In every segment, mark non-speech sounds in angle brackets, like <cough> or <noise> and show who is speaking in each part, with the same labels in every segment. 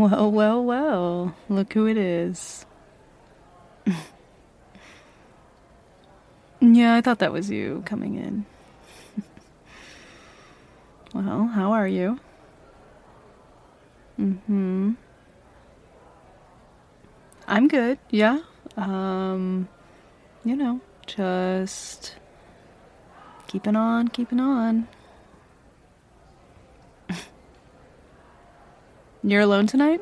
Speaker 1: Well, well, well. Look who it is. yeah, I thought that was you coming in. <laughs> well, how are you? Mm hmm. I'm good, yeah. Um, you know, just keeping on, keeping on. You're alone tonight?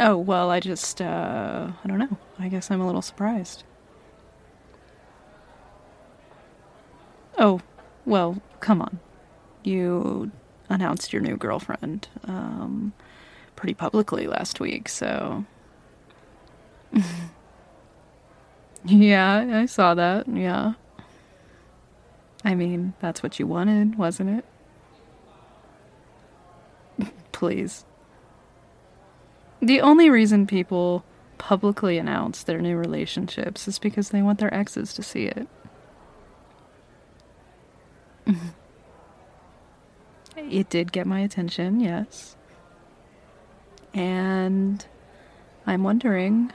Speaker 1: Oh, well, I just, uh, I don't know. I guess I'm a little surprised. Oh, well, come on. You announced your new girlfriend, um, pretty publicly last week, so. <laughs> yeah, I saw that, yeah. I mean, that's what you wanted, wasn't it? Please. The only reason people publicly announce their new relationships is because they want their exes to see it. <laughs> it did get my attention, yes. And I'm wondering,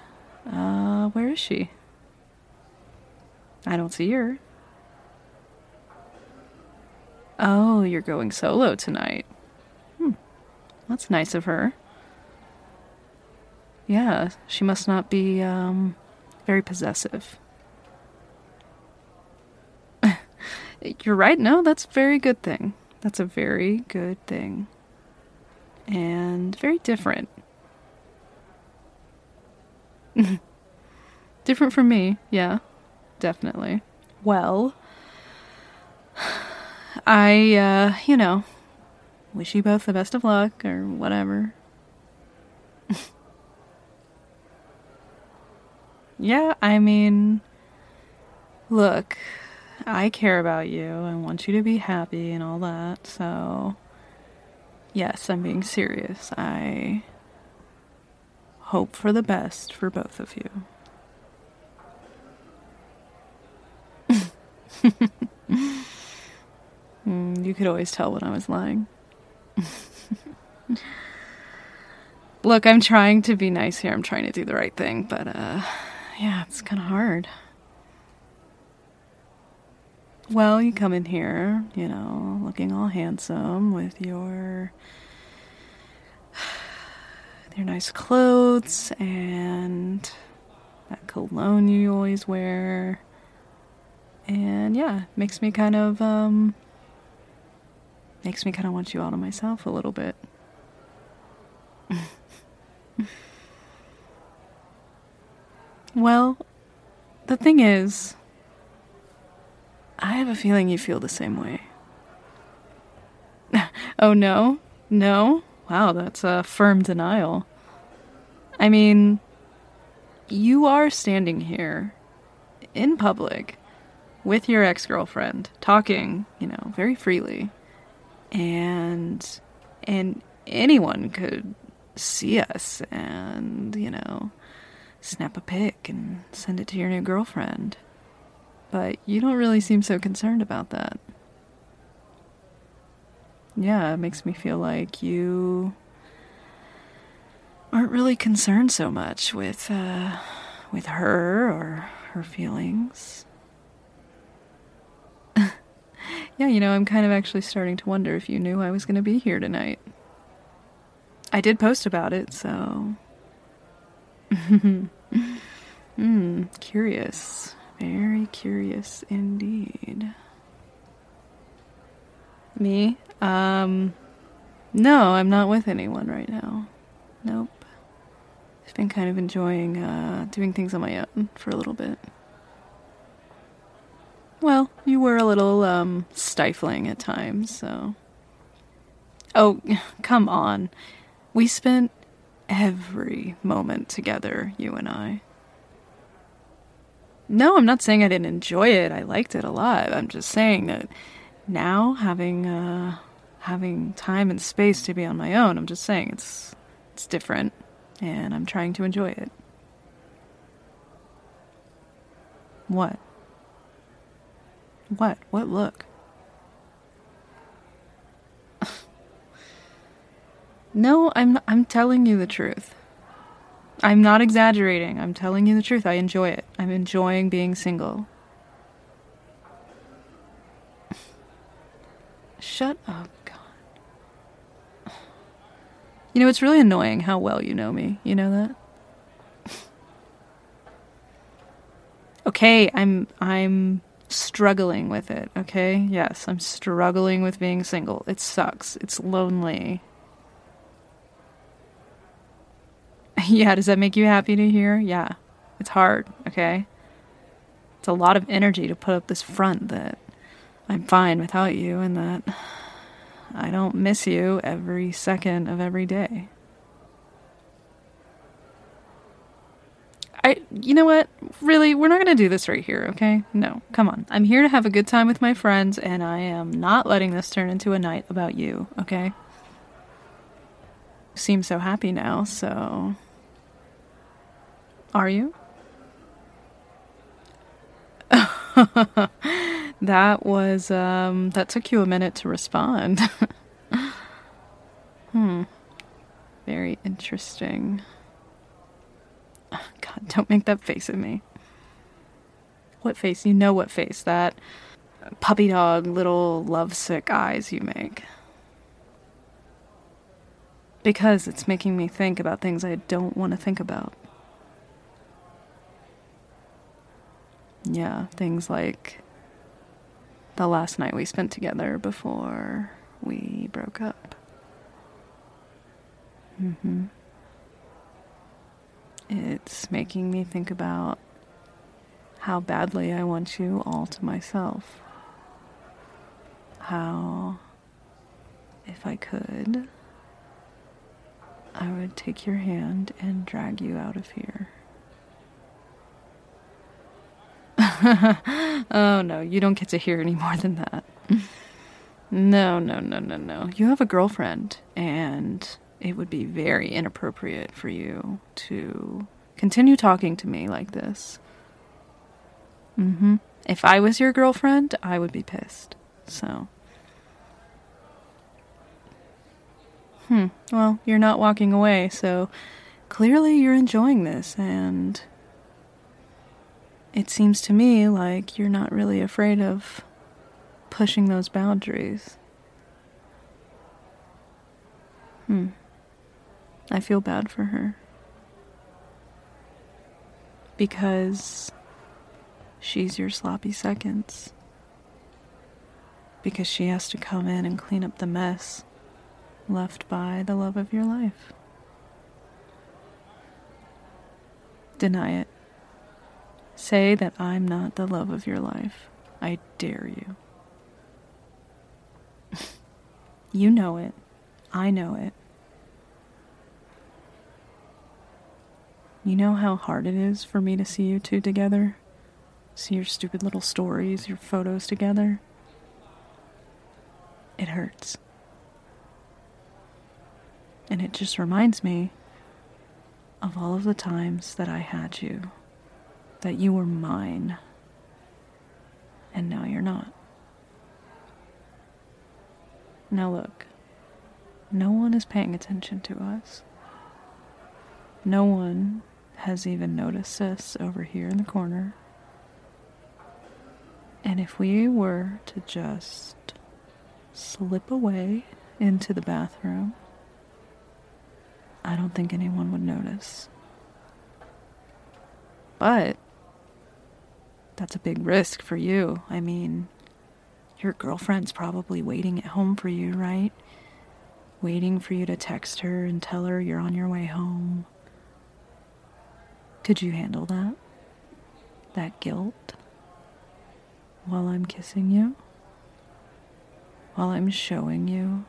Speaker 1: uh, where is she? I don't see her. Oh, you're going solo tonight. That's nice of her. Yeah, she must not be, um, very possessive. <laughs> You're right. No, that's a very good thing. That's a very good thing. And very different. <laughs> different from me, yeah, definitely. Well, <sighs> I, uh, you know, wish you both the best of luck or whatever. <laughs> yeah, I mean, look, I care about you. I want you to be happy and all that. So, yes, I'm being serious. I hope for the best for both of you. <laughs> mm, you could always tell when I was lying. <laughs> Look, I'm trying to be nice here. I'm trying to do the right thing, but uh yeah, it's kind of hard. Well, you come in here, you know, looking all handsome with your <sighs> your nice clothes and that cologne you always wear. And yeah, makes me kind of um makes me kind of want you all to myself a little bit. <laughs> well, the thing is, I have a feeling you feel the same way. <laughs> oh no? No? Wow, that's a firm denial. I mean, you are standing here in public with your ex girlfriend, talking, you know, very freely. And and anyone could see us and, you know, snap a pic and send it to your new girlfriend. But you don't really seem so concerned about that. Yeah, it makes me feel like you aren't really concerned so much with uh, with her or her feelings. Yeah, you know, I'm kind of actually starting to wonder if you knew I was going to be here tonight. I did post about it, so. <laughs> Hmm, curious. Very curious indeed. Me? Um, no, I'm not with anyone right now. Nope. I've been kind of enjoying uh, doing things on my own for a little bit. Well, you were a little um, stifling at times, so. Oh, <laughs> come on. We spent every moment together, you and I. No, I'm not saying I didn't enjoy it. I liked it a lot. I'm just saying that now having uh having time and space to be on my own, I'm just saying it's it's different and I'm trying to enjoy it. What? What? What look? <laughs> No, I'm I'm telling you the truth. I'm not exaggerating. I'm telling you the truth. I enjoy it. I'm enjoying being single. <sighs> Shut up, God. <sighs> You know, it's really annoying how well you know me. You know that? <laughs> okay, I'm I'm struggling with it, okay? Yes, I'm struggling with being single. It sucks. It's lonely. <laughs> yeah, does that make you happy to hear? Yeah. It's hard, okay? It's a lot of energy to put up this front that I'm fine without you and that <sighs> I don't miss you every second of every day. I, you know what? Really, we're not going to do this right here, okay? No, come on. I'm here to have a good time with my friends, and I am not letting this turn into a night about you, okay? You seem so happy now, so. Are you? <laughs> that was, um, that took you a minute to respond. <laughs> hmm. Very interesting. <laughs> Don't make that face at me. What face? You know what face. That puppy dog, little lovesick eyes you make. Because it's making me think about things I don't want to think about. Yeah, things like the last night we spent together before we broke up. Mm hmm. It's making me think about how badly I want you all to myself. How, if I could, I would take your hand and drag you out of here. <laughs> oh no, you don't get to hear any more than that. <laughs> no, no, no, no, no. You have a girlfriend, and it would be very inappropriate for you to continue talking to me like this. Mm-hmm. If I was your girlfriend, I would be pissed. So. Hmm. Well, you're not walking away, so clearly you're enjoying this, and it seems to me like you're not really afraid of pushing those boundaries. Hmm. I feel bad for her. Because she's your sloppy seconds. Because she has to come in and clean up the mess left by the love of your life. Deny it. Say that I'm not the love of your life. I dare you. <laughs> you know it. I know it. You know how hard it is for me to see you two together? See your stupid little stories, your photos together? It hurts. And it just reminds me of all of the times that I had you, that you were mine, and now you're not. Now look, no one is paying attention to us. No one has even noticed us over here in the corner. And if we were to just slip away into the bathroom, I don't think anyone would notice. But that's a big risk for you. I mean, your girlfriend's probably waiting at home for you, right? Waiting for you to text her and tell her you're on your way home. Could you handle that? That guilt? While I'm kissing you? While I'm showing you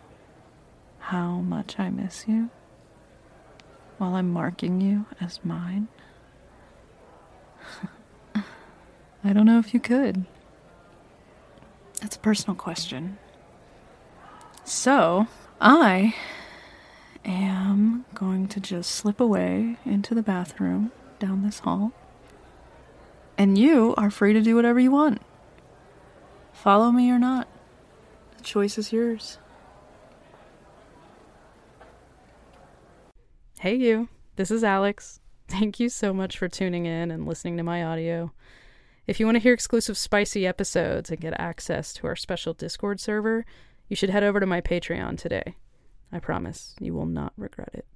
Speaker 1: how much I miss you? While I'm marking you as mine? <laughs> I don't know if you could. That's a personal question. So, I am going to just slip away into the bathroom down this hall. And you are free to do whatever you want. Follow me or not. The choice is yours. Hey, you. This is Alex. Thank you so much for tuning in and listening to my audio. If you want to hear exclusive spicy episodes and get access to our special Discord server, you should head over to my Patreon today. I promise you will not regret it.